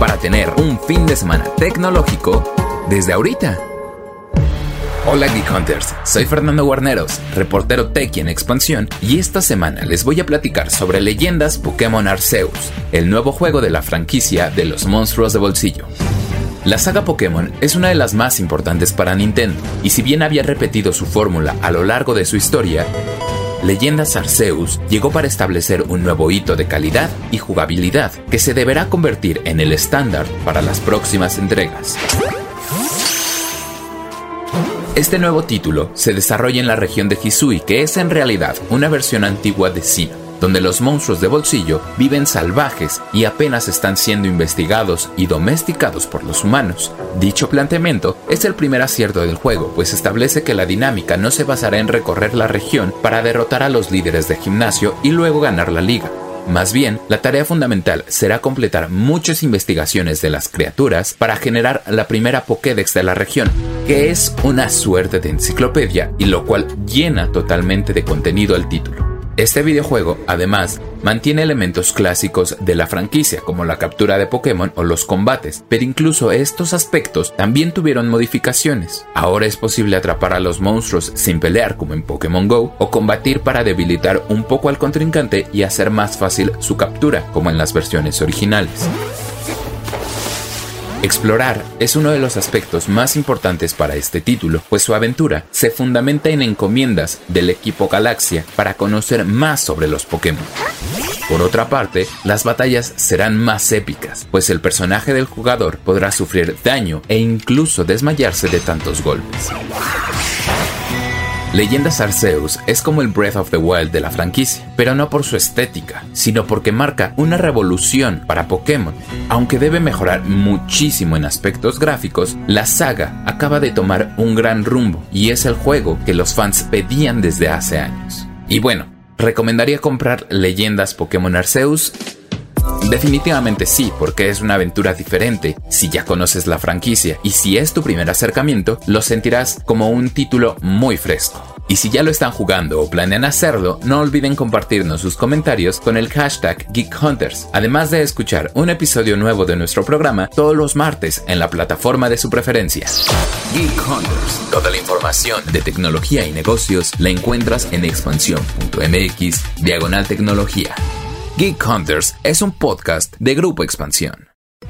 para tener un fin de semana tecnológico desde ahorita. Hola Geek Hunters, soy Fernando Guarneros, reportero Teki en expansión, y esta semana les voy a platicar sobre leyendas Pokémon Arceus, el nuevo juego de la franquicia de los monstruos de bolsillo. La saga Pokémon es una de las más importantes para Nintendo, y si bien había repetido su fórmula a lo largo de su historia, Leyendas Arceus llegó para establecer un nuevo hito de calidad y jugabilidad que se deberá convertir en el estándar para las próximas entregas. Este nuevo título se desarrolla en la región de Hisui, que es en realidad una versión antigua de Sinnoh donde los monstruos de bolsillo viven salvajes y apenas están siendo investigados y domesticados por los humanos. Dicho planteamiento es el primer acierto del juego, pues establece que la dinámica no se basará en recorrer la región para derrotar a los líderes de gimnasio y luego ganar la liga. Más bien, la tarea fundamental será completar muchas investigaciones de las criaturas para generar la primera Pokédex de la región, que es una suerte de enciclopedia y lo cual llena totalmente de contenido al título. Este videojuego, además, mantiene elementos clásicos de la franquicia, como la captura de Pokémon o los combates, pero incluso estos aspectos también tuvieron modificaciones. Ahora es posible atrapar a los monstruos sin pelear como en Pokémon Go, o combatir para debilitar un poco al contrincante y hacer más fácil su captura, como en las versiones originales. Explorar es uno de los aspectos más importantes para este título, pues su aventura se fundamenta en encomiendas del equipo Galaxia para conocer más sobre los Pokémon. Por otra parte, las batallas serán más épicas, pues el personaje del jugador podrá sufrir daño e incluso desmayarse de tantos golpes. Leyendas Arceus es como el Breath of the Wild de la franquicia, pero no por su estética, sino porque marca una revolución para Pokémon. Aunque debe mejorar muchísimo en aspectos gráficos, la saga acaba de tomar un gran rumbo y es el juego que los fans pedían desde hace años. Y bueno, recomendaría comprar Leyendas Pokémon Arceus Definitivamente sí, porque es una aventura diferente. Si ya conoces la franquicia y si es tu primer acercamiento, lo sentirás como un título muy fresco. Y si ya lo están jugando o planean hacerlo, no olviden compartirnos sus comentarios con el hashtag GeekHunters, además de escuchar un episodio nuevo de nuestro programa todos los martes en la plataforma de su preferencia. Geek Hunters. Toda la información de tecnología y negocios la encuentras en expansión.mx, diagonal tecnología. Geek Hunters es un podcast de Grupo Expansión.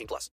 18 plus.